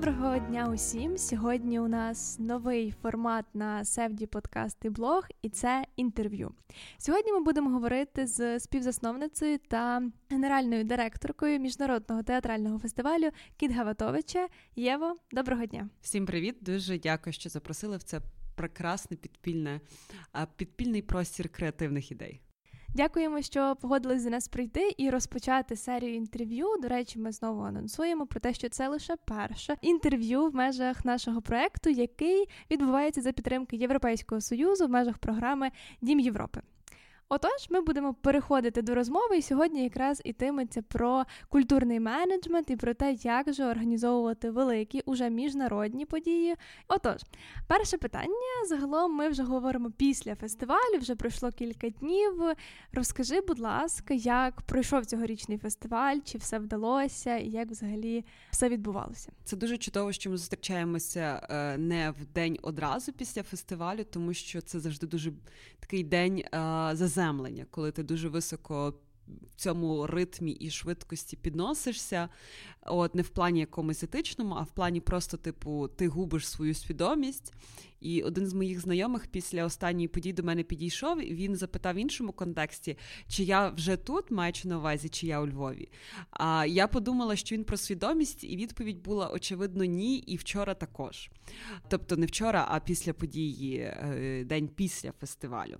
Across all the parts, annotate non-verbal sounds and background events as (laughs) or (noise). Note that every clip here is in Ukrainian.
Доброго дня усім! Сьогодні у нас новий формат на Севді подкаст і блог, і це інтерв'ю. Сьогодні ми будемо говорити з співзасновницею та генеральною директоркою міжнародного театрального фестивалю Кіт Гаватовича. Єво, доброго дня! Всім привіт! Дуже дякую, що запросили в це прекрасне підпільне підпільний простір креативних ідей. Дякуємо, що погодились за нас прийти і розпочати серію інтерв'ю. До речі, ми знову анонсуємо про те, що це лише перше інтерв'ю в межах нашого проекту, який відбувається за підтримки Європейського союзу в межах програми Дім Європи. Отож, ми будемо переходити до розмови, і сьогодні якраз ітиметься про культурний менеджмент і про те, як же організовувати великі уже міжнародні події. Отож, перше питання загалом ми вже говоримо після фестивалю, вже пройшло кілька днів. Розкажи, будь ласка, як пройшов цьогорічний фестиваль, чи все вдалося, і як взагалі все відбувалося? Це дуже чудово, що ми зустрічаємося е, не в день одразу після фестивалю, тому що це завжди дуже такий день е, за заземлення, коли ти дуже високо в цьому ритмі і швидкості підносишся, от не в плані якомусь етичному, а в плані просто, типу, ти губиш свою свідомість. І один з моїх знайомих після останньої події до мене підійшов, і він запитав в іншому контексті, чи я вже тут, маючи на увазі, чи я у Львові. А я подумала, що він про свідомість, і відповідь була очевидно ні, і вчора також. Тобто не вчора, а після події, е, день після фестивалю.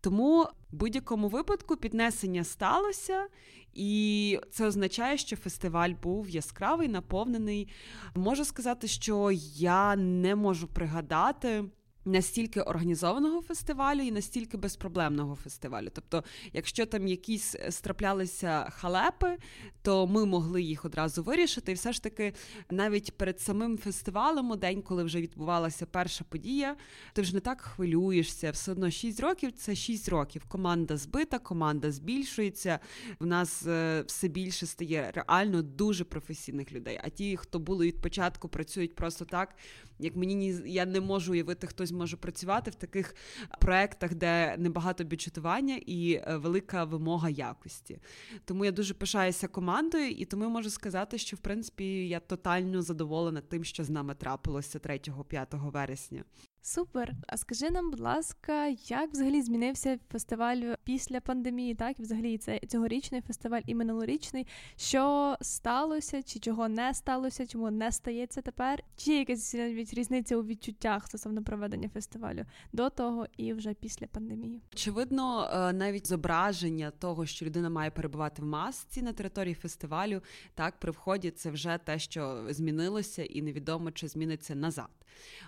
Тому в будь-якому випадку піднесення сталося, і це означає, що фестиваль був яскравий, наповнений. Можу сказати, що я не можу пригадати настільки організованого фестивалю і настільки безпроблемного фестивалю. Тобто, якщо там якісь е, страплялися халепи, то ми могли їх одразу вирішити. І все ж таки, навіть перед самим фестивалем, у день, коли вже відбувалася перша подія, ти вже не так хвилюєшся. Все одно 6 років це 6 років. Команда збита, команда збільшується. В нас е, все більше стає реально дуже професійних людей. А ті, хто були від початку, працюють просто так. Як мені я не можу уявити, хтось може працювати в таких проектах, де небагато бюджетування і е, велика вимога якості. Тому я дуже пишаюся командою, і тому я можу сказати, що в принципі я тотально задоволена тим, що з нами трапилося 3-5 вересня. Супер. А скажи нам, будь ласка, як взагалі змінився фестиваль після пандемії? Так, і взагалі це цьогорічний фестиваль і минулорічний. Що сталося, чи чого не сталося, чому не стається тепер? Чи якась навіть різниця у відчуттях стосовно проведення фестивалю до того і вже після пандемії? Очевидно, е, навіть зображення того, що людина має перебувати в масці на території фестивалю, так при вході це вже те, що змінилося, і невідомо чи зміниться назад.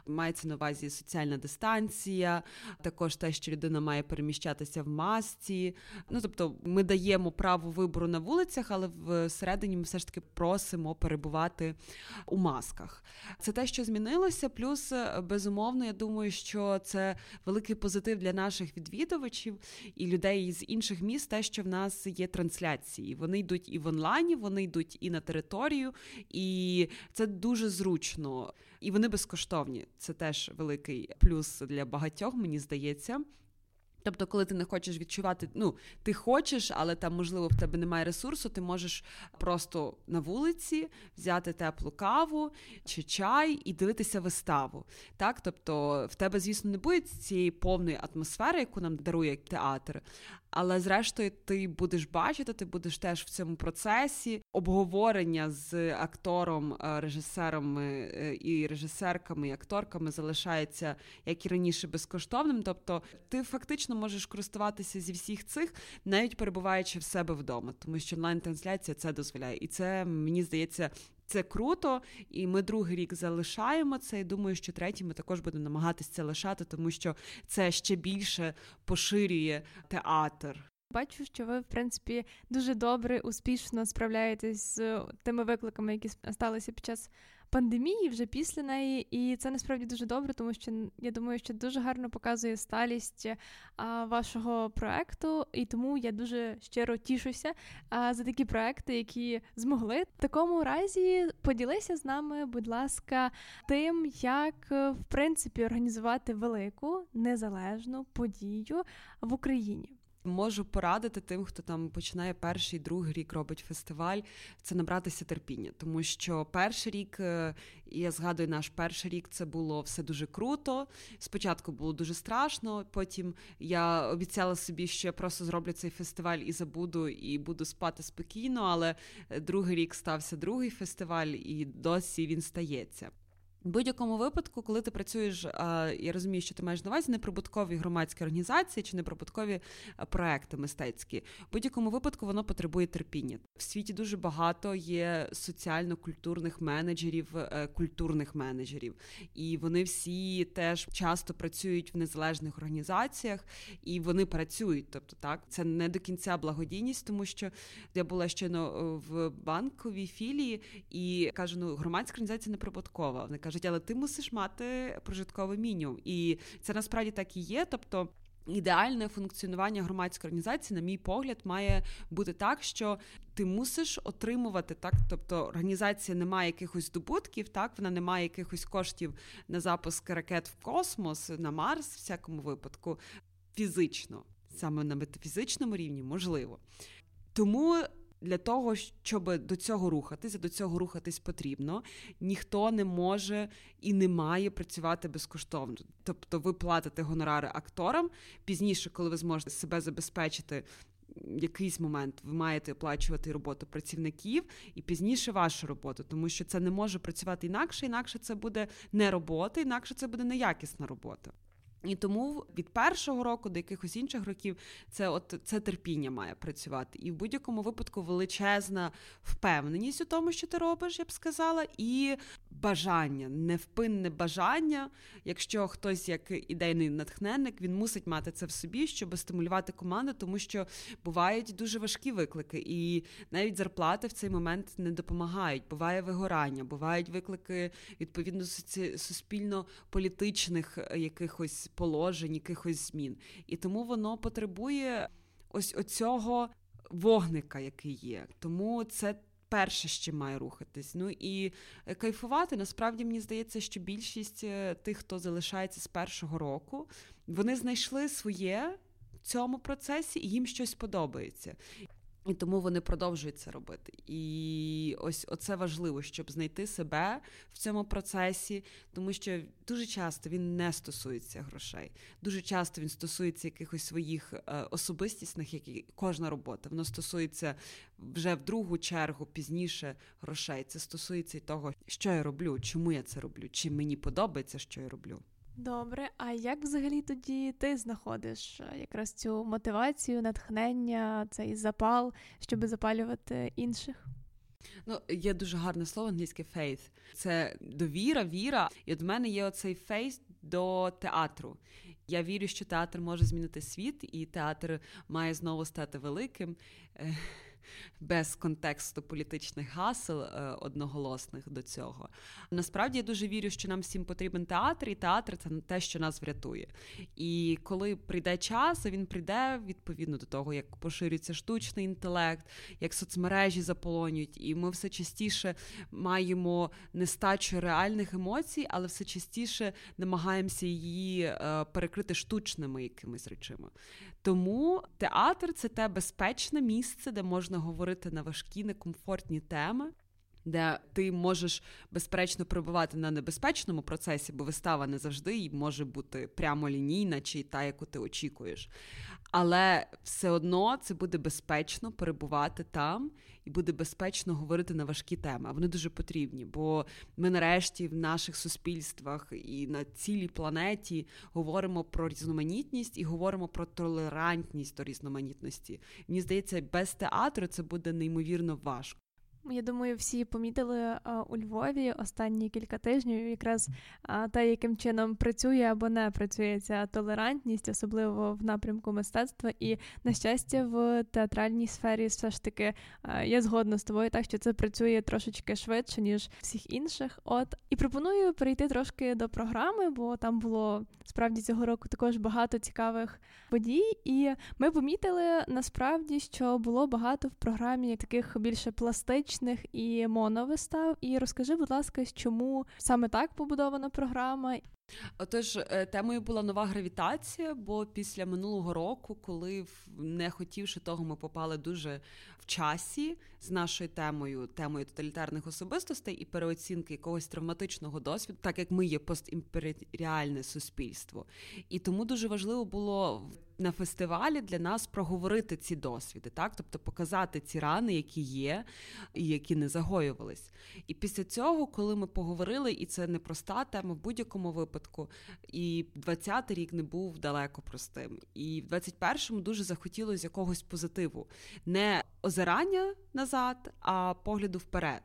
Мається на увазі соціальна дистанція, також те, що людина має переміщатися в масці. Ну тобто, ми даємо право вибору на вулицях, але всередині ми все ж таки просимо перебувати у масках. Це те, що змінилося. Плюс, безумовно, я думаю, що це великий позитив для наших відвідувачів і людей з інших міст, те, що в нас є трансляції. Вони йдуть і в онлайні, вони йдуть і на територію, і це дуже зручно і вони безкоштовні. Це теж великий плюс для багатьох, мені здається. Тобто, коли ти не хочеш відчувати, ну ти хочеш, але там, можливо, в тебе немає ресурсу, ти можеш просто на вулиці взяти теплу каву чи чай і дивитися виставу. Так, тобто в тебе, звісно, не буде цієї повної атмосфери, яку нам дарує театр, але зрештою, ти будеш бачити, ти будеш теж в цьому процесі обговорення з актором, е, режисером е, і режисерками, і акторками залишається як і раніше безкоштовним. Тобто, ти фактично можеш користуватися зі всіх цих, навіть перебуваючи в себе вдома, тому що онлайн-трансляція це дозволяє, і це мені здається це круто, і ми другий рік залишаємо це. І думаю, що третій ми також будемо намагатися це лишати, тому що це ще більше поширює театр. Бачу, що ви, в принципі, дуже добре, успішно справляєтесь з тими викликами, які сталися під час пандемії, вже після неї, і це насправді дуже добре, тому що я думаю, що дуже гарно показує сталість а, вашого проекту, і тому я дуже щиро тішуся а, за такі проекти, які змогли. В такому разі поділися з нами, будь ласка, тим, як в принципі організувати велику незалежну подію в Україні. Можу порадити тим, хто там починає перший, другий рік робить фестиваль, це набратися терпіння, тому що перший рік, е, я згадую, наш перший рік це було все дуже круто. Спочатку було дуже страшно. Потім я обіцяла собі, що я просто зроблю цей фестиваль і забуду, і буду спати спокійно. Але другий рік стався другий фестиваль, і досі він стається. В будь-якому випадку, коли ти працюєш, я розумію, що ти маєш на увазі неприбуткові громадські організації чи неприбуткові проекти мистецькі. В будь-якому випадку воно потребує терпіння. В світі дуже багато є соціально-культурних менеджерів, е, культурних менеджерів, і вони всі теж часто працюють в незалежних організаціях, і вони працюють. Тобто, так це не до кінця благодійність, тому що я була щойно в банковій філії і кажу: ну громадська організація неприбуткова. Вони кажуть, але ти мусиш мати прожитковий мінімум. І це насправді так і є. Тобто. Ідеальне функціонування громадської організації, на мій погляд, має бути так, що ти мусиш отримувати так. Тобто організація не має якихось здобутків, так вона не має якихось коштів на запуск ракет в космос, на Марс, в всякому випадку, фізично, саме на метафізичному рівні, можливо. Тому для того, щоб до цього рухатися, до цього рухатись потрібно. Ніхто не може і не має працювати безкоштовно. Тобто, ви платите гонорари акторам пізніше, коли ви зможете себе забезпечити. Якийсь момент ви маєте оплачувати роботу працівників і пізніше вашу роботу, тому що це не може працювати інакше, інакше це буде не робота, інакше це буде неякісна робота. І тому від першого року до якихось інших років це от це терпіння має працювати. І в будь-якому випадку величезна впевненість у тому, що ти робиш, я б сказала, і бажання, невпинне бажання. Якщо хтось як ідейний натхненник, він мусить мати це в собі, щоб стимулювати команду, тому що бувають дуже важкі виклики, і навіть зарплати в цей момент не допомагають. Буває вигорання, бувають виклики відповідно суспільно-політичних якихось положень, якихось змін. І тому воно потребує ось оцього вогника, який є. Тому це. Перше, що має рухатись. Ну і кайфувати, насправді мені здається, що більшість е, тих, хто залишається з першого року, вони знайшли своє в цьому процесі і їм щось подобається. І тому вони продовжують це робити. І ось оце важливо, щоб знайти себе в цьому процесі, тому що дуже часто він не стосується грошей. Дуже часто він стосується якихось своїх е, особистісних, як і кожна робота. Воно стосується вже в другу чергу пізніше грошей. Це стосується і того, що я роблю, чому я це роблю, чи мені подобається, що я роблю. Добре, а як взагалі тоді ти знаходиш е, якраз цю мотивацію, натхнення, цей запал, щоб запалювати інших? Ну, є дуже гарне слово англійське faith. Це довіра, віра. І от мене є оцей faith до театру. Я вірю, що театр може змінити світ, і театр має знову стати великим без контексту політичних гасел е, одноголосних до цього. Насправді я дуже вірю, що нам всім потрібен театр, і театр це те, що нас врятує. І коли прийде час, він прийде відповідно до того, як поширюється штучний інтелект, як соцмережі заполонюють, і ми все частіше маємо нестачу реальних емоцій, але все частіше намагаємося її е, перекрити штучними якимись речами. Тому театр це те безпечне місце, де можна говорити на важкі, некомфортні теми. Де ти можеш безперечно перебувати на небезпечному процесі, бо вистава не завжди може бути прямолінійна чи та, яку ти очікуєш. Але все одно це буде безпечно перебувати там і буде безпечно говорити на важкі теми. Вони дуже потрібні, бо ми нарешті в наших суспільствах і на цілій планеті говоримо про різноманітність і говоримо про толерантність до різноманітності. Мені здається, без театру це буде неймовірно важко. Я думаю, всі помітили у Львові останні кілька тижнів, якраз те, яким чином працює або не працює ця толерантність, особливо в напрямку мистецтва. І на щастя, в театральній сфері все ж таки я згодна з тобою, так що це працює трошечки швидше ніж всіх інших. От і пропоную перейти трошки до програми, бо там було справді цього року також багато цікавих подій. І ми помітили насправді, що було багато в програмі таких більше пластичних тематичних і моновистав. І розкажи, будь ласка, чому саме так побудована програма? Отож, е, темою була нова гравітація, бо після минулого року, коли не хотівши того, ми попали дуже в часі з нашою темою, темою тоталітарних особистостей і переоцінки якогось травматичного досвіду, так як ми є постімперіальне суспільство. І тому дуже важливо було на фестивалі для нас проговорити ці досвіди, так тобто показати ці рани, які є, і які не загоювались. І після цього, коли ми поговорили, і це не проста тема в будь-якому випадку, і 20-й рік не був далеко простим. І в 21-му дуже захотілося якогось позитиву, не озирання назад, а погляду вперед.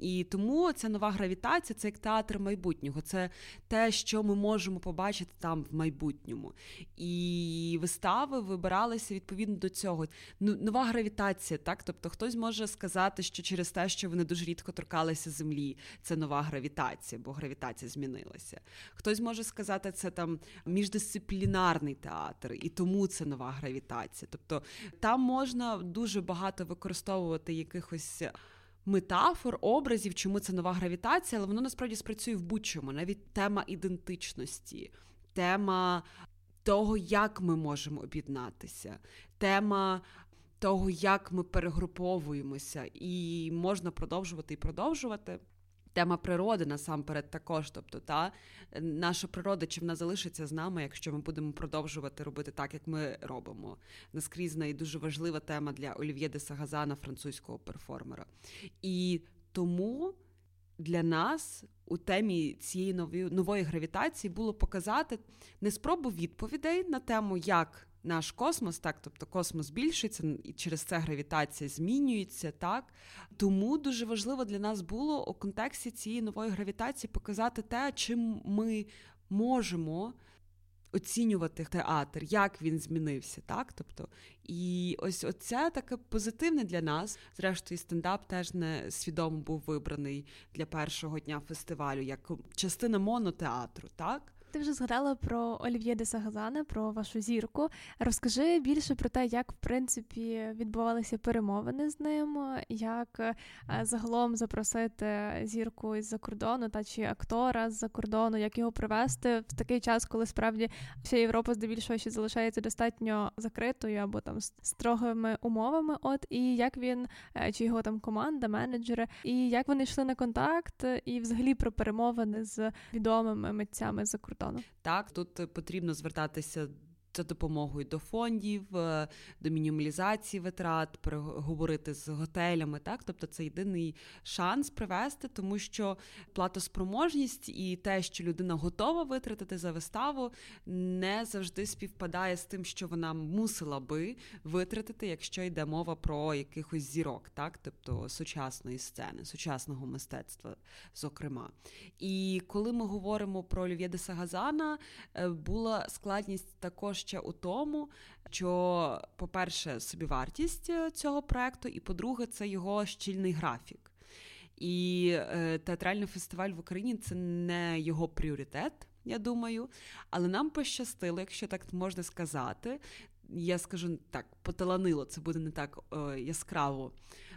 І тому ця нова гравітація це як театр майбутнього, це те, що ми можемо побачити там в майбутньому. І вистави вибиралися відповідно до цього. Ну, Нова гравітація, так? Тобто хтось може сказати, що через те, що вони дуже рідко торкалися землі, це нова гравітація, бо гравітація змінилася. Хтось може сказати, це там міждисциплінарний театр, і тому це нова гравітація. Тобто там можна дуже багато використовувати якихось метафор, образів, чому це нова гравітація, але воно насправді спрацює в будь-чому. Навіть тема ідентичності, тема того, як ми можемо об'єднатися, тема того, як ми перегруповуємося, і можна продовжувати і продовжувати. Тема природи насамперед також. Тобто, та наша природа, чи вона залишиться з нами, якщо ми будемо продовжувати робити так, як ми робимо. Наскрізна і дуже важлива тема для Олів'є де Сагазана, французького перформера. І тому для нас у темі цієї нової, нової гравітації було показати не спробу відповідей на тему, як наш космос, так, тобто космос збільшується, і через це гравітація змінюється, так. Тому дуже важливо для нас було у контексті цієї нової гравітації показати те, чим ми можемо. Оцінювати театр, як він змінився, так? Тобто, і ось оце таке позитивне для нас. Зрештою, стендап теж не свідомо був вибраний для першого дня фестивалю як частина монотеатру, так? Ти вже згадала про Олів'є де Сагазане, про вашу зірку. Розкажи більше про те, як в принципі відбувалися перемовини з ним, як е, загалом запросити зірку із-за кордону та чи актора з-за кордону, як його привести в такий час, коли справді вся Європа здебільшого ще залишається достатньо закритою або там строгими умовами. От і як він е, чи його там команда, менеджери, і як вони йшли на контакт, і взагалі про перемовини з відомими митцями за кордону кордону. Так, тут потрібно звертатися за допомогою до фондів, е, до мінімалізації витрат, переговорити з готелями. Так, тобто це єдиний шанс привести, тому що платоспроможність і те, що людина готова витратити за виставу, не завжди співпадає з тим, що вона мусила би витратити, якщо йде мова про якихось зірок, так, тобто сучасної сцени, сучасного мистецтва, зокрема. І коли ми говоримо про Олів'є де Сагазана, е, була складність також ще у тому, що, по-перше, собівартість е, цього проекту, і по-друге, це його щільний графік. І е, театральний фестиваль в Україні це не його пріоритет, я думаю. Але нам пощастило, якщо так можна сказати. Я скажу так, поталанило, це буде не так е, яскраво.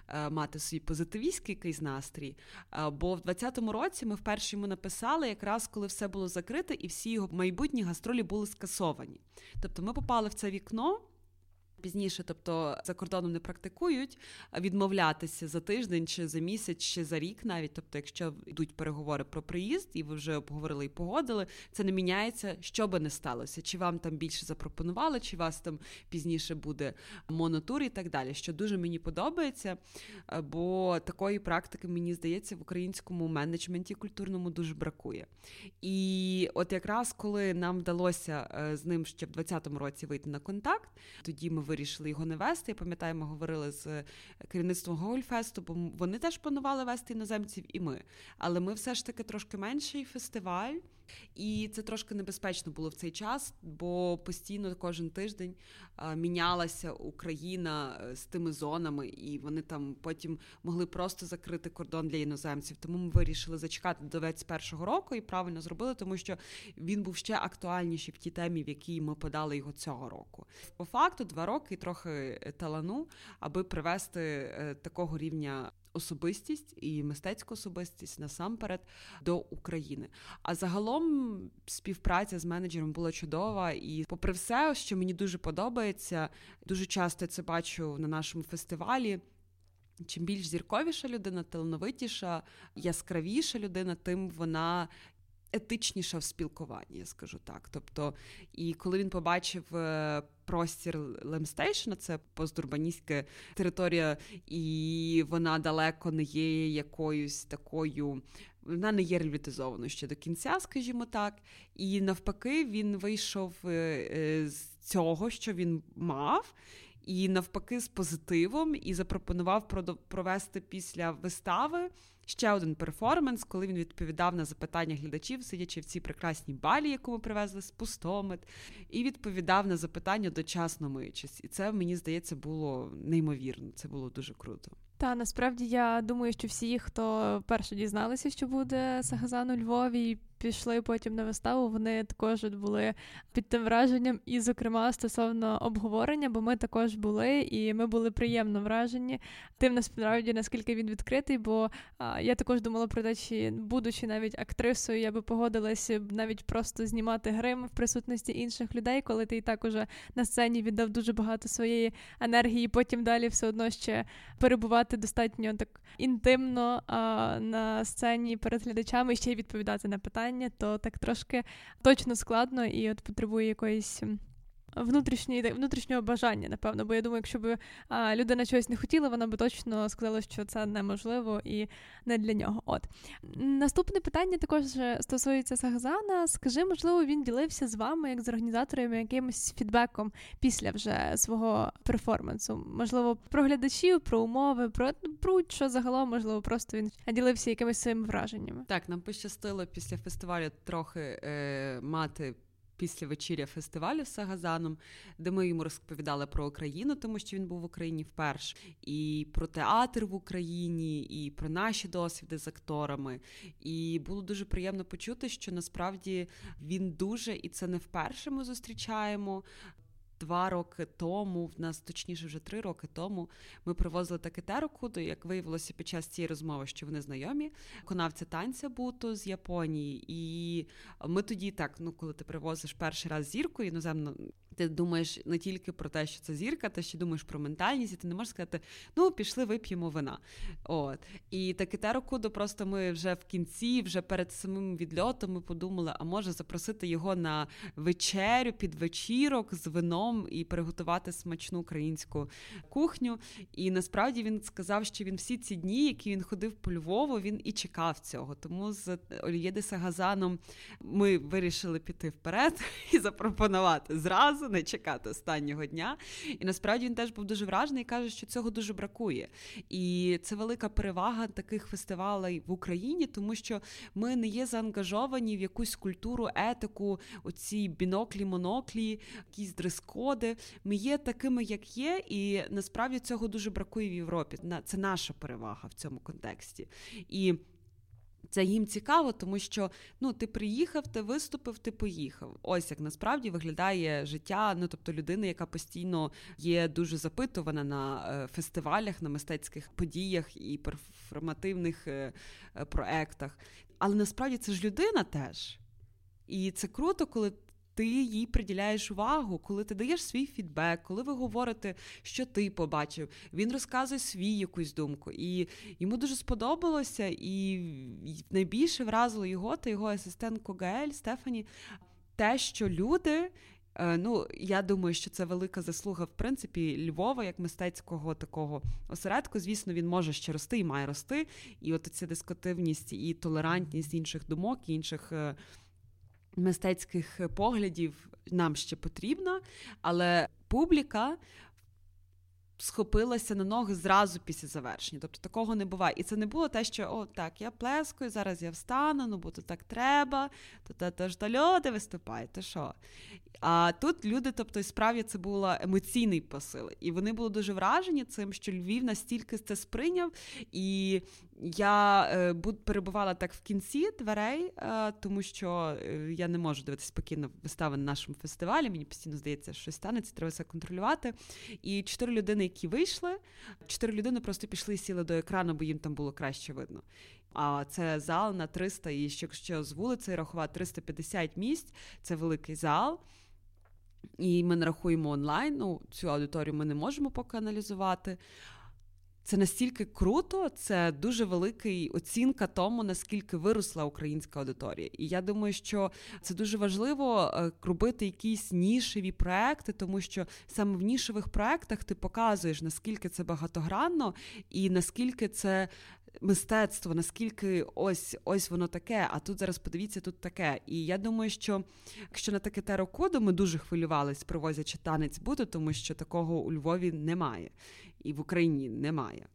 Е, мати свій позитивістський якийсь настрій. Е, бо в 20-му році ми вперше йому написали, якраз коли все було закрите, і всі його майбутні гастролі були скасовані. Тобто ми попали в це вікно пізніше, тобто за кордоном не практикують, відмовлятися за тиждень чи за місяць, чи за рік, навіть. Тобто, якщо йдуть переговори про приїзд, і ви вже обговорили і погодили, це не міняється, що би не сталося. Чи вам там більше запропонували, чи вас там пізніше буде монотур і так далі. Що дуже мені подобається, е, бо такої практики, мені здається, в українському менеджменті культурному дуже бракує. І от якраз коли нам вдалося е, з ним ще в 2020 році вийти на контакт, тоді ми вирішили його не вести. Я пам'ятаю, ми говорили з керівництвом Гольфесту, бо вони теж планували вести іноземців, і ми. Але ми все ж таки трошки менший фестиваль. І це трошки небезпечно було в цей час, бо постійно кожен тиждень мінялася Україна е, з тими зонами, і вони там потім могли просто закрити кордон для іноземців. Тому ми вирішили зачекати до 21-го року і правильно зробили, тому що він був ще актуальніший в тій темі, в якій ми подали його цього року. По факту, два роки і трохи е, талану, аби привести е, такого рівня особистість і мистецьку особистість насамперед до України. А загалом співпраця з менеджером була чудова, і, попри все, що мені дуже подобається, дуже часто це бачу на нашому фестивалі. Чим більш зірковіша людина, талановитіша, яскравіша людина, тим вона етичніша в спілкуванні, я скажу так. Тобто, і коли він побачив е, простір Лемстейшна, це постурбаністська територія, і вона далеко не є якоюсь такою. Вона не є реалітизованою ще до кінця, скажімо так. І навпаки, він вийшов е, е, з цього, що він мав, і навпаки, з позитивом, і запропонував провести після вистави ще один перформанс, коли він відповідав на запитання глядачів, сидячи в цій прекрасній балі, яку ми привезли з пустомет, і відповідав на запитання дочасно миючись. І це мені здається було неймовірно. Це було дуже круто. Та насправді я думаю, що всі, хто перше дізналися, що буде Сагазан у Львові, пішли потім на виставу, вони також були під тим враженням, і, зокрема, стосовно обговорення, бо ми також були, і ми були приємно вражені тим насправді, наскільки він відкритий. Бо а, я також думала про те, чи будучи навіть актрисою, я би погодилася навіть просто знімати грим в присутності інших людей, коли ти і так уже на сцені віддав дуже багато своєї енергії, потім далі все одно ще перебувати достатньо так інтимно а, на сцені перед глядачами і ще й відповідати на питання питання, то так трошки точно складно і от потребує якоїсь внутрішньої внутрішнього бажання, напевно. Бо я думаю, якщо б а, людина чогось не хотіла, вона би точно сказала, що це неможливо і не для нього. От наступне питання також стосується Сагзана. Скажи, можливо, він ділився з вами, як з організаторами, якимось фідбеком після вже свого перформансу? Можливо, про глядачів, про умови, про про що загалом, можливо, просто він ділився якимись своїми враженнями. Так, нам пощастило після фестивалю трохи е, мати після вечіря фестивалю з Сагазаном, де ми йому розповідали про Україну, тому що він був в Україні вперше, і про театр в Україні, і про наші досвіди з акторами. І було дуже приємно почути, що насправді він дуже, і це не вперше ми зустрічаємо два роки тому, в нас точніше вже три роки тому, ми привозили Такетеру до як виявилося під час цієї розмови, що вони знайомі, виконавця танця Буту з Японії. І ми тоді так, ну коли ти привозиш перший раз зірку іноземну ти думаєш не тільки про те, що це зірка, ти ще думаєш про ментальність, і ти не можеш сказати, ну пішли, вип'ємо вина. От. І таке Кудо просто ми вже в кінці, вже перед самим відльотом, ми подумали, а може запросити його на вечерю під вечірок з вином і приготувати смачну українську кухню. І насправді він сказав, що він всі ці дні, які він ходив по Львову, він і чекав цього. Тому з Олієди Сагазаном ми вирішили піти вперед (laughs) і запропонувати зразу не чекати останнього дня. І насправді він теж був дуже вражений і каже, що цього дуже бракує. І це велика перевага таких фестивалей в Україні, тому що ми не є заангажовані в якусь культуру, етику, оці біноклі, моноклі, якісь дрес-коди. Ми є такими, як є, і насправді цього дуже бракує в Європі. Це наша перевага в цьому контексті. І це їм цікаво, тому що ну ти приїхав, ти виступив, ти поїхав. Ось як насправді виглядає життя. Ну тобто людина, яка постійно є дуже запитувана на е, фестивалях, на мистецьких подіях і перформативних е, е, проектах. Але насправді це ж людина теж. І це круто, коли ти їй приділяєш увагу, коли ти даєш свій фідбек, коли ви говорите, що ти побачив, він розказує свій якусь думку. І йому дуже сподобалося, і найбільше вразило його та його асистентку Гаель Стефані. Те, що люди, е, ну я думаю, що це велика заслуга, в принципі, Львова як мистецького такого осередку. Звісно, він може ще рости і має рости. І от ця дискотивність і толерантність інших думок, інших е, мистецьких поглядів нам ще потрібна, але публіка. Схопилася на ноги зразу після завершення. Тобто такого не буває. І це не було те, що о, так, я плескаю, зараз я встану, ну бо то так треба, то то ж то люди виступають, то що? А тут люди, тобто, справді це був емоційний посил. І вони були дуже вражені цим, що Львів настільки це сприйняв. І Я е, перебувала так в кінці дверей, е, тому що е, я не можу дивитися спокійно вистави на нашому фестивалі. Мені постійно здається, що щось станеться, треба все контролювати. І чотири людини, які вийшли, чотири людини просто пішли і сіли до екрану, бо їм там було краще видно. А це зал на 300, і якщо з вулиці рахувати 350 місць, це великий зал. І ми не рахуємо онлайн. Ну, цю аудиторію ми не можемо поки аналізувати. Це настільки круто, це дуже велика оцінка тому, наскільки виросла українська аудиторія. І я думаю, що це дуже важливо е, робити якісь нішеві проекти, тому що саме в нішевих проектах ти показуєш, наскільки це багатогранно і наскільки це. Мистецтво, наскільки ось ось воно таке, а тут зараз подивіться, тут таке. І я думаю, що якщо на таке терокоду ми дуже хвилювались, привозячи танець буде, тому що такого у Львові немає і в Україні немає.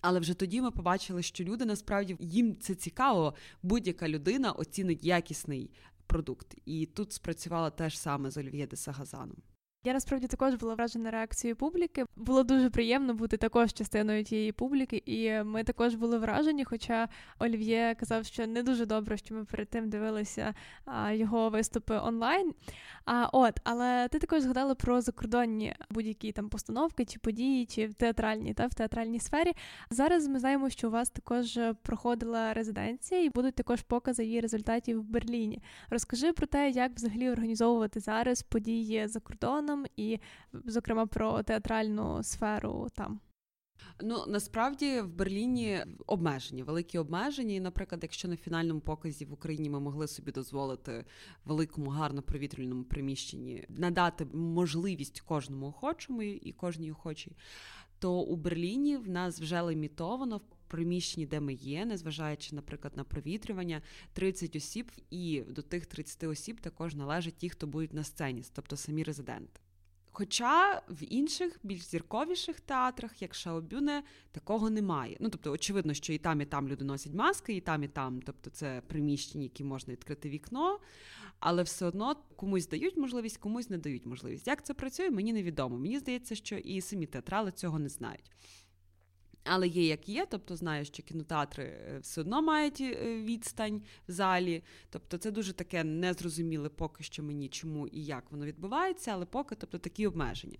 Але вже тоді ми побачили, що люди насправді їм це цікаво, будь-яка людина оцінить якісний продукт. І тут спрацювала теж саме з Олів'є де Сагазаном. Я насправді також була вражена реакцією публіки. Було дуже приємно бути також частиною тієї публіки, і ми також були вражені. Хоча Олів'є казав, що не дуже добре, що ми перед тим дивилися його виступи онлайн. А от, але ти також згадала про закордонні будь-які там постановки чи події, чи в театральній та в театральній сфері. Зараз ми знаємо, що у вас також проходила резиденція, і будуть також покази її результатів в Берліні. Розкажи про те, як взагалі організовувати зараз події за кордоном, і, зокрема, про театральну сферу там. Ну насправді в Берліні обмежені, великі обмеження. І, наприклад, якщо на фінальному показі в Україні ми могли собі дозволити великому гарно провітрювальному приміщенні надати можливість кожному охочому і кожній охочій, то у Берліні в нас вже лімітовано приміщенні, де ми є, незважаючи, наприклад, на провітрювання, 30 осіб, і до тих 30 осіб також належать ті, хто будуть на сцені, тобто самі резиденти. Хоча в інших більш зірковіших театрах, як Шаобюне, такого немає. Ну тобто, очевидно, що і там, і там люди носять маски, і там, і там, тобто це приміщення, які можна відкрити вікно, але все одно комусь дають можливість, комусь не дають можливість. Як це працює, мені невідомо. Мені здається, що і самі театрали цього не знають. Але є як є, тобто знаю, що кінотеатри е, все одно мають е, відстань в залі. Тобто це дуже таке незрозуміле поки що мені, чому і як воно відбувається, але поки тобто такі обмеження.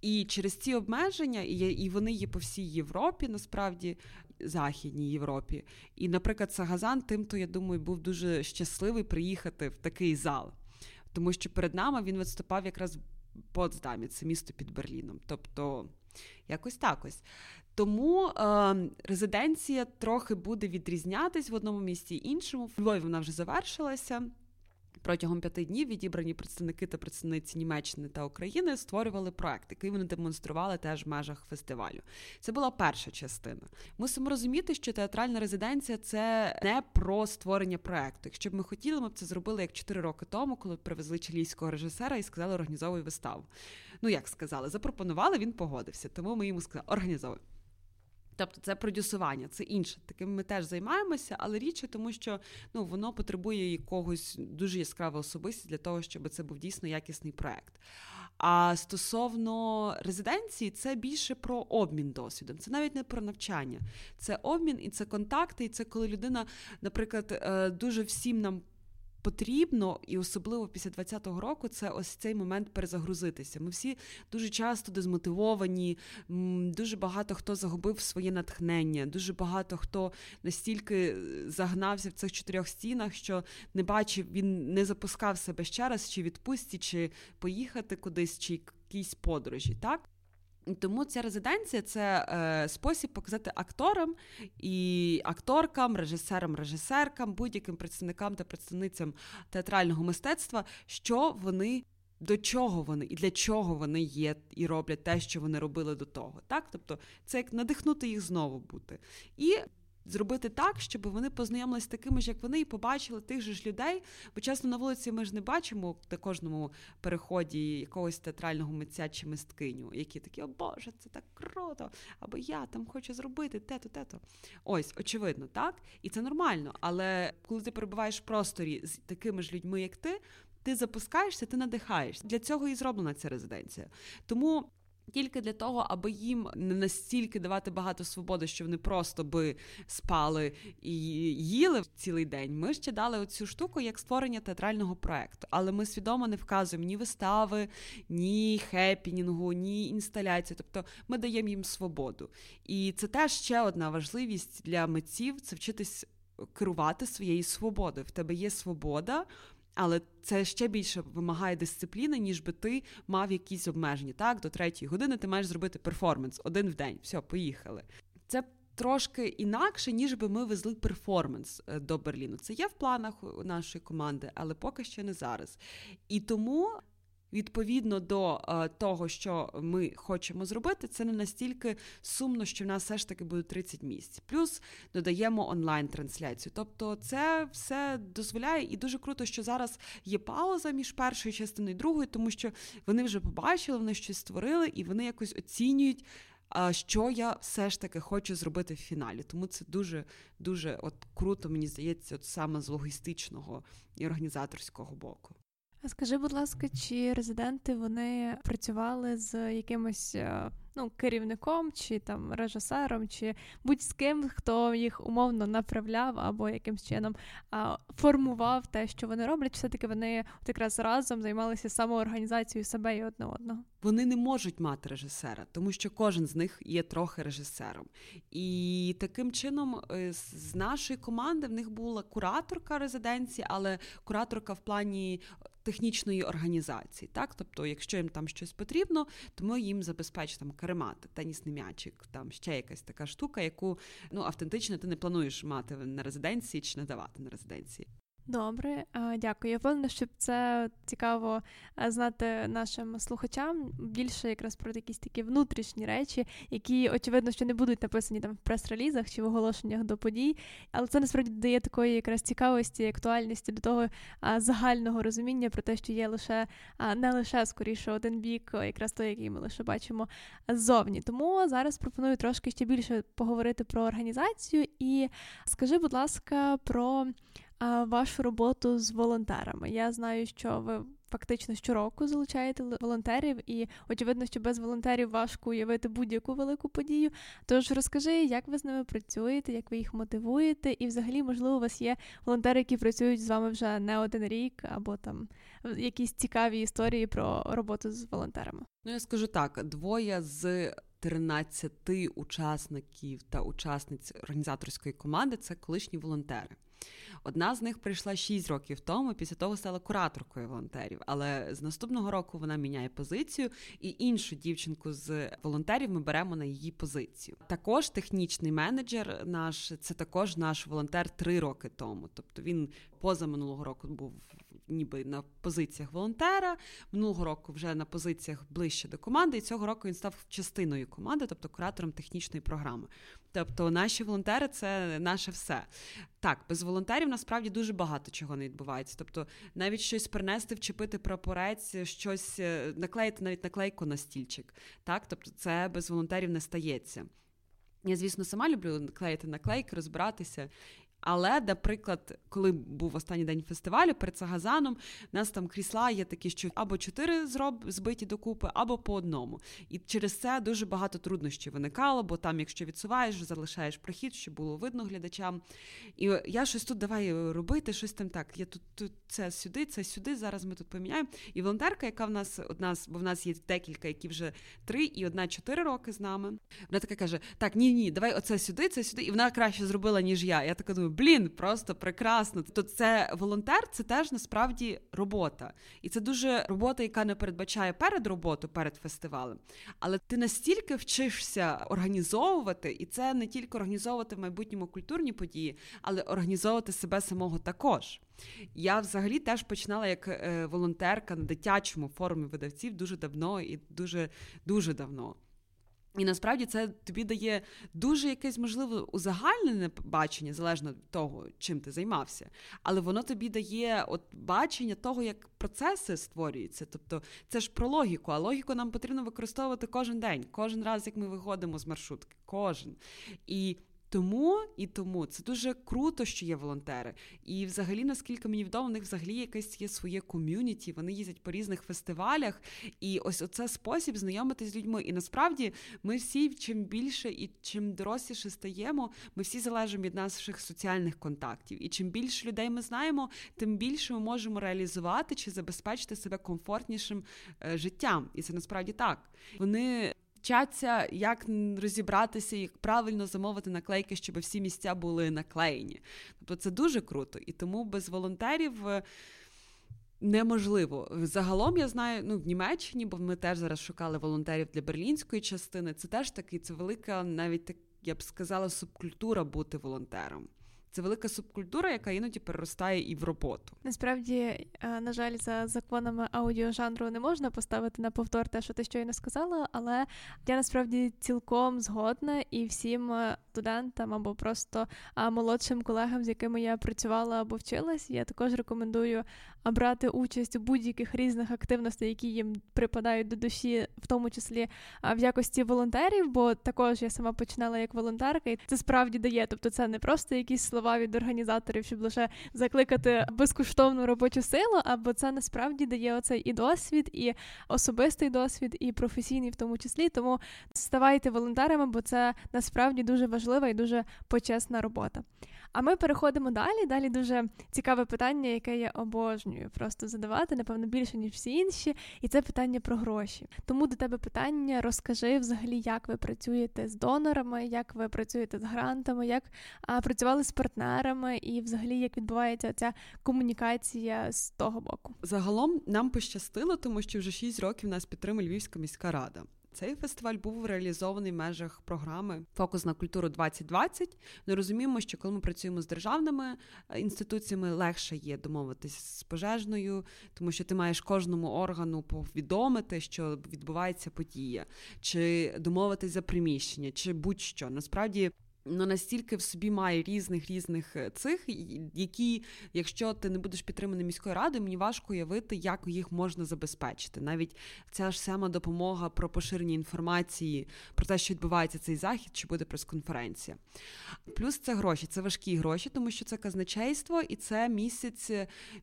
І через ці обмеження, і вони є по всій Європі, насправді, Західній Європі. І, наприклад, Сагазан, тим, то я думаю, був дуже щасливий приїхати в такий зал. Тому що перед нами він виступав якраз в Потсдамі, це місто під Берліном. Тобто, якось так ось. Тому е, резиденція трохи буде відрізнятись в одному місці іншому. В Львові вона вже завершилася. Протягом п'яти днів відібрані представники та представниці Німеччини та України створювали проект, який вони демонстрували теж в межах фестивалю. Це була перша частина. Мусимо розуміти, що театральна резиденція це не про створення проекту. Якщо б ми хотіли, ми б це зробили як чотири роки тому, коли привезли чилійського режисера і сказали, організовуй виставу. Ну як сказали, запропонували, він погодився. Тому ми йому сказали, організовуй. Тобто це продюсування, це інше. Таким ми теж займаємося, але річ, тому що ну, воно потребує якогось дуже яскравої особистості для того, щоб це був дійсно якісний проект. А стосовно резиденції, це більше про обмін досвідом. Це навіть не про навчання. Це обмін і це контакти, і це коли людина, наприклад, е, дуже всім нам потрібно, і особливо після 20-го року, це ось цей момент перезагрузитися. Ми всі дуже часто дезмотивовані, дуже багато хто загубив своє натхнення, дуже багато хто настільки загнався в цих чотирьох стінах, що не бачив, він не запускав себе ще раз, чи відпустці, чи поїхати кудись, чи якісь подорожі. так? Тому ця резиденція це е, спосіб показати акторам і акторкам, режисерам, режисеркам, будь-яким представникам та представницям театрального мистецтва, що вони. До чого вони і для чого вони є і роблять те, що вони робили до того, так тобто це як надихнути їх знову бути і зробити так, щоб вони познайомилися з такими ж, як вони, і побачили тих же ж людей. Бо часто на вулиці ми ж не бачимо на кожному переході якогось театрального митця чи мисткиню, які такі, о Боже, це так круто! Або я там хочу зробити те-то, те-то. Ось, очевидно, так? І це нормально. Але коли ти перебуваєш в просторі з такими ж людьми, як ти, ти запускаєшся, ти надихаєшся. Для цього і зроблена ця резиденція. Тому. Тільки для того, аби їм не настільки давати багато свободи, що вони просто би спали і їли цілий день. Ми ще дали оцю штуку як створення театрального проекту. Але ми свідомо не вказуємо ні вистави, ні хепінінгу, ні інсталяції. Тобто ми даємо їм свободу. І це теж ще одна важливість для митців це вчитись керувати своєю свободою. В тебе є свобода. Але це ще більше вимагає дисципліни, ніж би ти мав якісь обмеження. Так, до третьої години ти маєш зробити перформанс один в день. Все, поїхали. Це трошки інакше, ніж би ми везли перформанс е, до Берліну. Це є в планах нашої команди, але поки що не зараз. І тому відповідно до е, того, що ми хочемо зробити, це не настільки сумно, що в нас все ж таки буде 30 місць. Плюс додаємо онлайн-трансляцію. Тобто, це все дозволяє, і дуже круто, що зараз є пауза між першою частиною і другою, тому що вони вже побачили, вони щось створили, і вони якось оцінюють. Що я все ж таки хочу зробити в фіналі, тому це дуже дуже от круто, мені здається, от саме з логістичного і організаторського боку. А скажи, будь ласка, чи резиденти вони працювали з якимось е, ну, керівником, чи там режисером, чи будь-з ким, хто їх умовно направляв або якимсь чином формував те, що вони роблять, все-таки вони от якраз разом займалися самоорганізацією себе і одне одного. Вони не можуть мати режисера, тому що кожен з них є трохи режисером. І таким чином, е, з нашої команди в них була кураторка резиденції, але кураторка в плані технічної організації. Так, тобто, якщо їм там щось потрібно, то ми їм забезпечимо каремат, тенісний м'ячик, там ще якась така штука, яку ну автентично ти не плануєш мати на резиденції чи надавати на резиденції. Добре, дякую. Я впевнена, щоб це цікаво знати нашим слухачам більше якраз про якісь такі внутрішні речі, які очевидно, що не будуть написані там в прес-релізах чи в оголошеннях до подій, але це насправді дає такої якраз цікавості актуальності до того загального розуміння про те, що є лише не лише скоріше один бік, якраз той, який ми лише бачимо ззовні. Тому зараз пропоную трошки ще більше поговорити про організацію і скажи, будь ласка, про вашу роботу з волонтерами. Я знаю, що ви фактично щороку залучаєте волонтерів, і очевидно, що без волонтерів важко уявити будь-яку велику подію. Тож розкажи, як ви з ними працюєте, як ви їх мотивуєте, і взагалі, можливо, у вас є волонтери, які працюють з вами вже не один рік, або там якісь цікаві історії про роботу з волонтерами. Ну я скажу так: двоє з. 13 учасників та учасниць організаторської команди це колишні волонтери. Одна з них прийшла 6 років тому, після того стала кураторкою волонтерів. Але з наступного року вона міняє позицію, і іншу дівчинку з волонтерів ми беремо на її позицію. Також технічний менеджер наш це також наш волонтер три роки тому. Тобто він поза минулого року був ніби на позиціях волонтера. Минулого року вже на позиціях ближче до команди, і цього року він став частиною команди, тобто куратором технічної програми. Тобто, наші волонтери це наше все. Так, без волонтерів насправді дуже багато чого не відбувається. Тобто, навіть щось принести, вчепити прапорець, щось е, наклеїти, навіть наклейку на стільчик. Так, тобто, це без волонтерів не стається. Я, звісно, сама люблю клеїти наклейки, розбиратися. Але, наприклад, коли був останній день фестивалю перед Сагазаном, у нас там крісла є такі, що або чотири зроб збиті докупи, або по одному. І через це дуже багато труднощів виникало, бо там, якщо відсуваєш, залишаєш прохід, щоб було видно глядачам. І я щось тут давай робити, щось там так. Я тут, тут це сюди, це сюди. Зараз ми тут поміняємо. І волонтерка, яка в нас одна бо в нас є декілька, які вже три і одна чотири роки з нами. Вона така каже: Так, ні, ні, давай оце сюди, це сюди. І вона краще зробила, ніж я. Я така думаю блін, просто прекрасно. Тобто, це волонтер, це теж насправді робота, і це дуже робота, яка не передбачає перед роботу, перед фестивалем. Але ти настільки вчишся організовувати, і це не тільки організовувати в майбутньому культурні події, але організовувати себе самого також. Я взагалі теж починала як е, волонтерка на дитячому форумі видавців дуже давно і дуже дуже давно. І насправді це тобі дає дуже якесь можливо узагальнене бачення, залежно від того, чим ти займався. Але воно тобі дає от бачення того, як процеси створюються. Тобто це ж про логіку, а логіку нам потрібно використовувати кожен день, кожен раз, як ми виходимо з маршрутки, кожен. І Тому і тому це дуже круто, що є волонтери. І, взагалі, наскільки мені відомо, у них взагалі якесь є своє ком'юніті. Вони їздять по різних фестивалях, і ось оце спосіб знайомитись з людьми. І насправді ми всі чим більше і чим доросліше стаємо, ми всі залежимо від наших соціальних контактів. І чим більше людей ми знаємо, тим більше ми можемо реалізувати чи забезпечити себе комфортнішим е, життям. І це насправді так. Вони вчаться, як розібратися, як правильно замовити наклейки, щоб всі місця були наклеєні. Тобто це дуже круто. І тому без волонтерів. Е, неможливо. Загалом я знаю, ну в Німеччині, бо ми теж зараз шукали волонтерів для берлінської частини. Це теж такий, це велика, навіть так я б сказала, субкультура бути волонтером. Це велика субкультура, яка іноді переростає і в роботу. Насправді, е, на жаль, за законами аудіожанру не можна поставити на повтор те, що ти щойно сказала, але я насправді цілком згодна і всім е, студентам або просто молодшим колегам, з якими я працювала або вчилась, я також рекомендую брати участь у будь-яких різних активностей, які їм припадають до душі, в тому числі в якості волонтерів, бо також я сама починала як волонтерка, і це справді дає. Тобто, це не просто якісь слова від організаторів, щоб лише закликати безкоштовну робочу силу, або це насправді дає оцей і досвід, і особистий досвід, і професійний, в тому числі. Тому ставайте волонтерами, бо це насправді дуже важлива і дуже почесна робота. А ми переходимо далі. Далі дуже цікаве питання, яке я обожнюю просто задавати, напевно, більше ніж всі інші, і це питання про гроші. Тому до тебе питання: розкажи взагалі, як ви працюєте з донорами, як ви працюєте з грантами, як а, працювали з партнерами, і взагалі як відбувається ця комунікація з того боку. Загалом нам пощастило, тому що вже 6 років нас підтримує Львівська міська рада. Цей фестиваль був реалізований в межах програми Фокус на культуру 2020. Ми розуміємо, що коли ми працюємо з державними е, інституціями, легше є домовитись з пожежною, тому що ти маєш кожному органу повідомити, що відбувається подія, чи домовитись за приміщення, чи будь-що. Насправді Ну, настільки в собі має різних різних е, цих, які, якщо ти не будеш підтриманий міською радою, мені важко уявити, як їх можна забезпечити. Навіть ця ж сама допомога про поширення інформації про те, що відбувається цей захід, чи буде прес-конференція. Плюс це гроші, це важкі гроші, тому що це казначейство, і це місяць,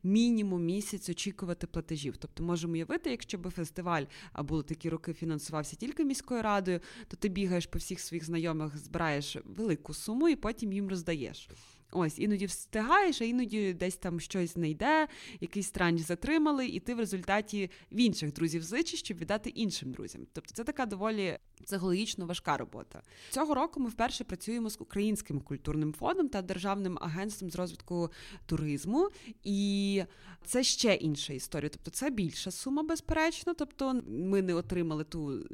мінімум місяць очікувати платежів. Тобто можемо уявити, якщо би фестиваль а були такі роки, фінансувався тільки міською радою, то ти бігаєш по всіх своїх знайомих, збираєш великі велику суму і потім їм роздаєш. Ось, іноді встигаєш, а іноді десь там щось не йде, якийсь транш затримали, і ти в результаті в інших друзів зичиш, щоб віддати іншим друзям. Тобто це така доволі психологічно важка робота. Цього року ми вперше працюємо з українським культурним фондом та державним агентством з розвитку туризму, і це ще інша історія. Тобто, це більша сума, безперечно. Тобто, ми не отримали ту е,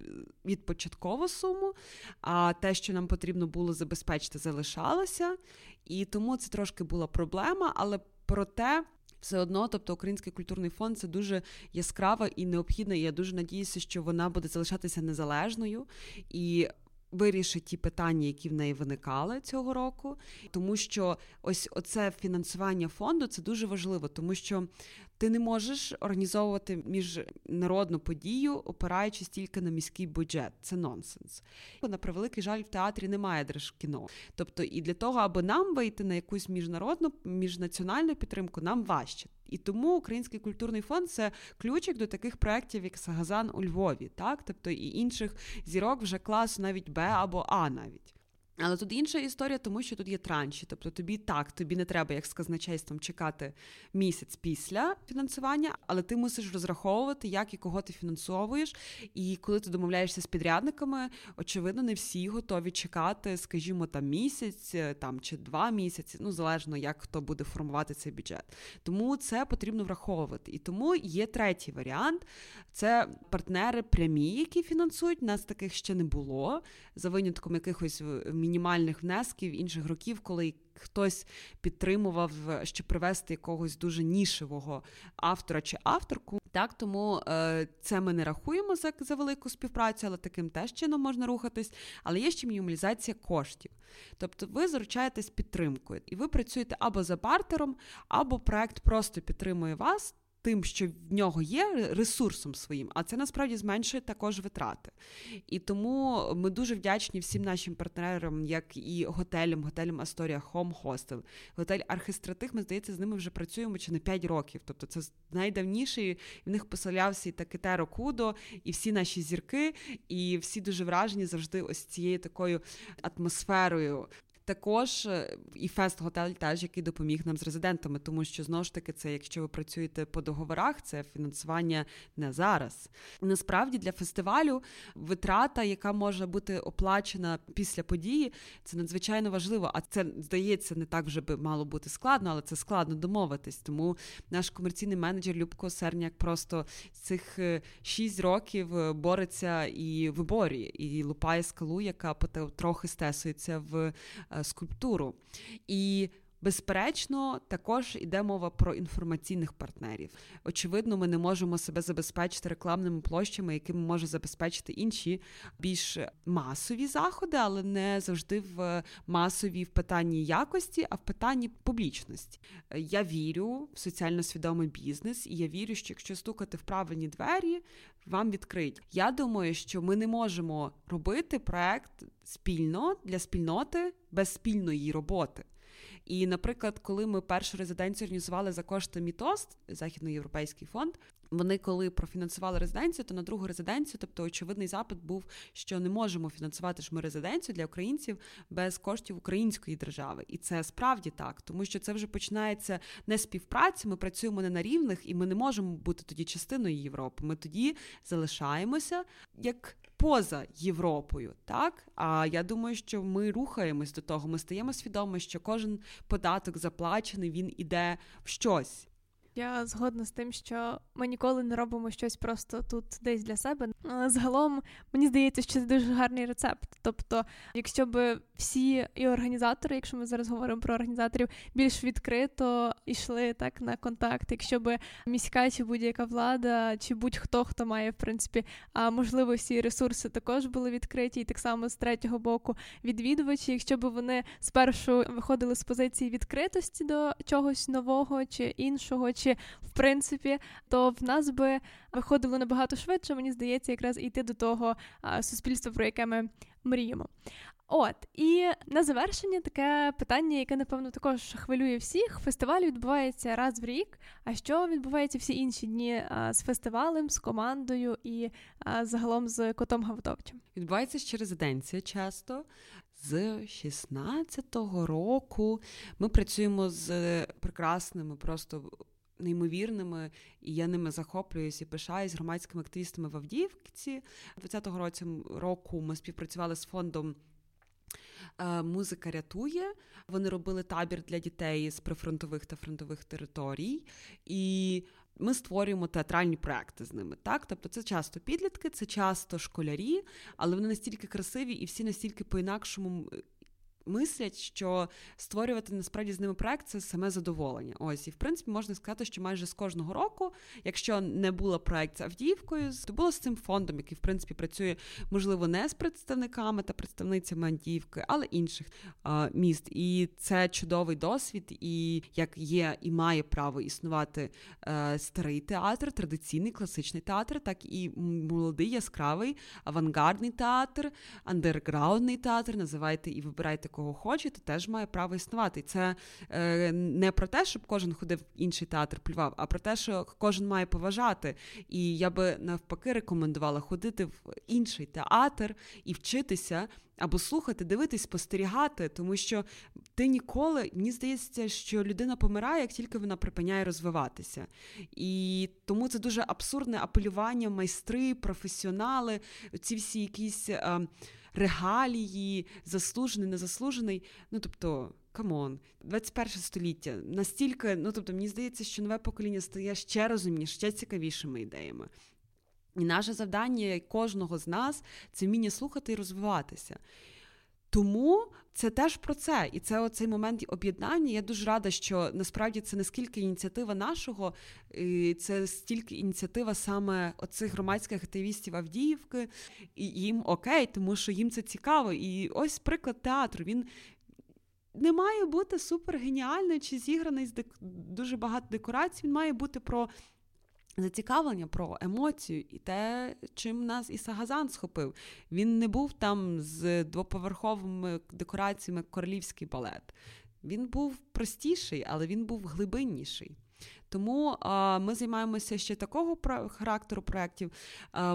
відпочаткову суму, а те, що нам потрібно було забезпечити, залишалося. І тому це трошки була проблема, але проте. Все одно, тобто Український культурний фонд це дуже яскрава і необхідна. І я дуже надіюся, що вона буде залишатися незалежною і вирішить ті питання, які в неї виникали цього року. Тому що ось оце фінансування фонду це дуже важливо, тому що ти не можеш організовувати міжнародну подію, опираючись тільки на міський бюджет. Це нонсенс. На превеликий жаль, в театрі немає держкіно. Тобто, і для того, аби нам вийти на якусь міжнародну міжнаціональну підтримку, нам важче. І тому Український культурний фонд це ключик до таких проєктів, як Сагазан у Львові, так тобто і інших зірок вже класу навіть Б або А навіть. Але тут інша історія, тому що тут є транші. Тобто тобі так, тобі не треба, як з казначейством, чекати місяць після фінансування, але ти мусиш розраховувати, як і кого ти фінансовуєш. І коли ти домовляєшся з підрядниками, очевидно, не всі готові чекати, скажімо, там місяць е, там чи два місяці, ну залежно як хто буде формувати цей бюджет. Тому це потрібно враховувати. І тому є третій варіант: це партнери прямі, які фінансують. Нас таких ще не було за винятком якихось мінімальних внесків інших років, коли хтось підтримував, щоб привести якогось дуже нішевого автора чи авторку. Так, тому е, це ми не рахуємо за за велику співпрацю, але таким теж чином можна рухатись. Але є ще мінімалізація коштів. Тобто ви заручаєтесь підтримкою, і ви працюєте або за бартером, або проект просто підтримує вас тим, що в нього є, ресурсом своїм, а це насправді зменшує також витрати. І тому ми дуже вдячні всім нашим партнерам, як і готелям, готелям Асторія Home Hostel, готель Архистратих. Ми здається, з ними вже працюємо чи не 5 років. Тобто це найдавніший, в них поселявся і Такетеро Кудо, і всі наші зірки, і всі дуже вражені завжди ось цією такою атмосферою також е, і Фест Готель теж, який допоміг нам з резидентами, тому що знову ж таки, це якщо ви працюєте по договорах, це фінансування не зараз. Насправді для фестивалю витрата, яка може бути оплачена після події, це надзвичайно важливо. А це здається не так вже би мало бути складно, але це складно домовитись. Тому наш комерційний менеджер Любко Серняк просто цих е, шість років е, бореться і виборює, і лупає скалу, яка трохи стесується в скульптуру. І Безперечно, також йде мова про інформаційних партнерів. Очевидно, ми не можемо себе забезпечити рекламними площами, якими може забезпечити інші більш масові заходи, але не завжди в масові в питанні якості, а в питанні публічності. Я вірю в соціально свідомий бізнес, і я вірю, що якщо стукати в правильні двері, вам відкриють. Я думаю, що ми не можемо робити проект спільно для спільноти без спільної роботи. І, наприклад, коли ми першу резиденцію організували за кошти Мітост, західноєвропейський фонд, вони коли профінансували резиденцію, то на другу резиденцію, тобто очевидний запит був, що не можемо фінансувати ж ми резиденцію для українців без коштів української держави, і це справді так, тому що це вже починається не співпраця. Ми працюємо не на рівних, і ми не можемо бути тоді частиною Європи. Ми тоді залишаємося як поза Європою, так а я думаю, що ми рухаємось до того. Ми стаємо свідомо, що кожен податок заплачений, він іде в щось. Я згодна з тим, що ми ніколи не робимо щось просто тут десь для себе. Загалом мені здається, що це дуже гарний рецепт. Тобто, якщо б всі і організатори, якщо ми зараз говоримо про організаторів, більш відкрито йшли так на контакт, якщо б міська чи будь-яка влада, чи будь-хто хто має в принципі можливості і ресурси, також були відкриті, і так само з третього боку відвідувачі, якщо б вони спершу виходили з позиції відкритості до чогось нового чи іншого. чи речі, в принципі, то в нас би виходило набагато швидше, мені здається, якраз йти до того суспільства, про яке ми мріємо. От і на завершення таке питання, яке напевно також хвилює всіх. Фестиваль відбувається раз в рік. А що відбувається всі інші дні з фестивалем, з командою і загалом з котом Гавдовичем? Відбувається ще резиденція часто. З 16-го року ми працюємо з прекрасними просто неймовірними, і я ними захоплююсь і пишаюсь громадськими активістами в Авдіївці. 20-го році року ми співпрацювали з фондом. Е, музика рятує. Вони робили табір для дітей з прифронтових та фронтових територій, і ми створюємо театральні проекти з ними. Так, тобто це часто підлітки, це часто школярі, але вони настільки красиві і всі настільки по-інакшому мислять, що створювати насправді з ними проект це саме задоволення. Ось і в принципі можна сказати, що майже з кожного року, якщо не було проект з Авдіївкою, то було з цим фондом, який в принципі працює, можливо, не з представниками та представницями Авдіївки, але інших а, міст. І це чудовий досвід, і як є і має право існувати е, старий театр, традиційний класичний театр, так і молодий яскравий авангардний театр, андерграундний театр. Називайте і вибирайте кого хочете, теж має право існувати. І це е, не про те, щоб кожен ходив в інший театр, плював, а про те, що кожен має поважати. І я би навпаки рекомендувала ходити в інший театр і вчитися. Або слухати, дивитись, спостерігати, тому що ти ніколи, мені здається, що людина помирає, як тільки вона припиняє розвиватися. І тому це дуже абсурдне апелювання, майстри, професіонали, ці всі якісь. А, е, регалії, заслужений, незаслужений. Ну тобто, come on, 21 століття настільки, ну тобто, мені здається, що нове покоління стає ще розумніше, ще цікавішими ідеями. І наше завдання кожного з нас це вміння слухати і розвиватися. Тому це теж про це, і це оцей момент об'єднання. Я дуже рада, що насправді це не скільки ініціатива нашого, це стільки ініціатива саме оцих громадських активістів Авдіївки, і їм окей, тому що їм це цікаво. І ось приклад театру. Він не має бути супергеніальний чи зіграний з дек... дуже багато декорацій. Він має бути про Зацікавлення про емоцію і те, чим нас і Сагазан схопив. Він не був там з двоповерховими декораціями королівський балет. Він був простіший, але він був глибинніший. Тому а, ми займаємося ще такого характеру проєктів.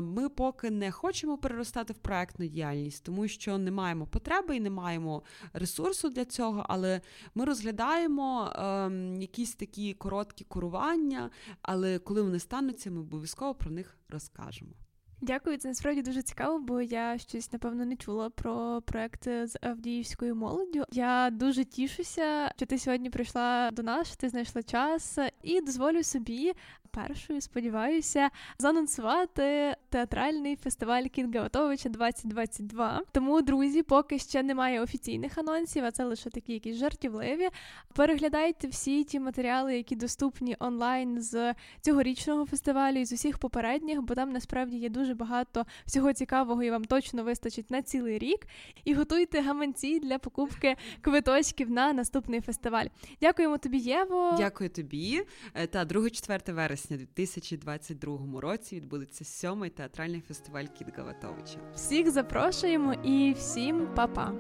Ми поки не хочемо переростати в проєктну діяльність, тому що не маємо потреби і не маємо ресурсу для цього. Але ми розглядаємо а, ем, якісь такі короткі курування, але коли вони стануться, ми обов'язково про них розкажемо. Дякую, це насправді дуже цікаво, бо я щось напевно не чула про проект з Авдіївською молоддю. Я дуже тішуся, що ти сьогодні прийшла до нас, що ти знайшла час і дозволю собі першою, сподіваюся, заанонсувати театральний фестиваль Кінга Готовича 2022. Тому, друзі, поки ще немає офіційних анонсів, а це лише такі якісь жартівливі. Переглядайте всі ті матеріали, які доступні онлайн з цьогорічного фестивалю і з усіх попередніх, бо там насправді є дуже багато всього цікавого, і вам точно вистачить на цілий рік. І готуйте гаманці для покупки квиточків на наступний фестиваль. Дякуємо тобі, Єво. Дякую тобі. Е, та 2-4 вересня вересня 2022 році відбудеться сьомий театральний фестиваль Кіт Гаватовича. Всіх запрошуємо і всім па-па!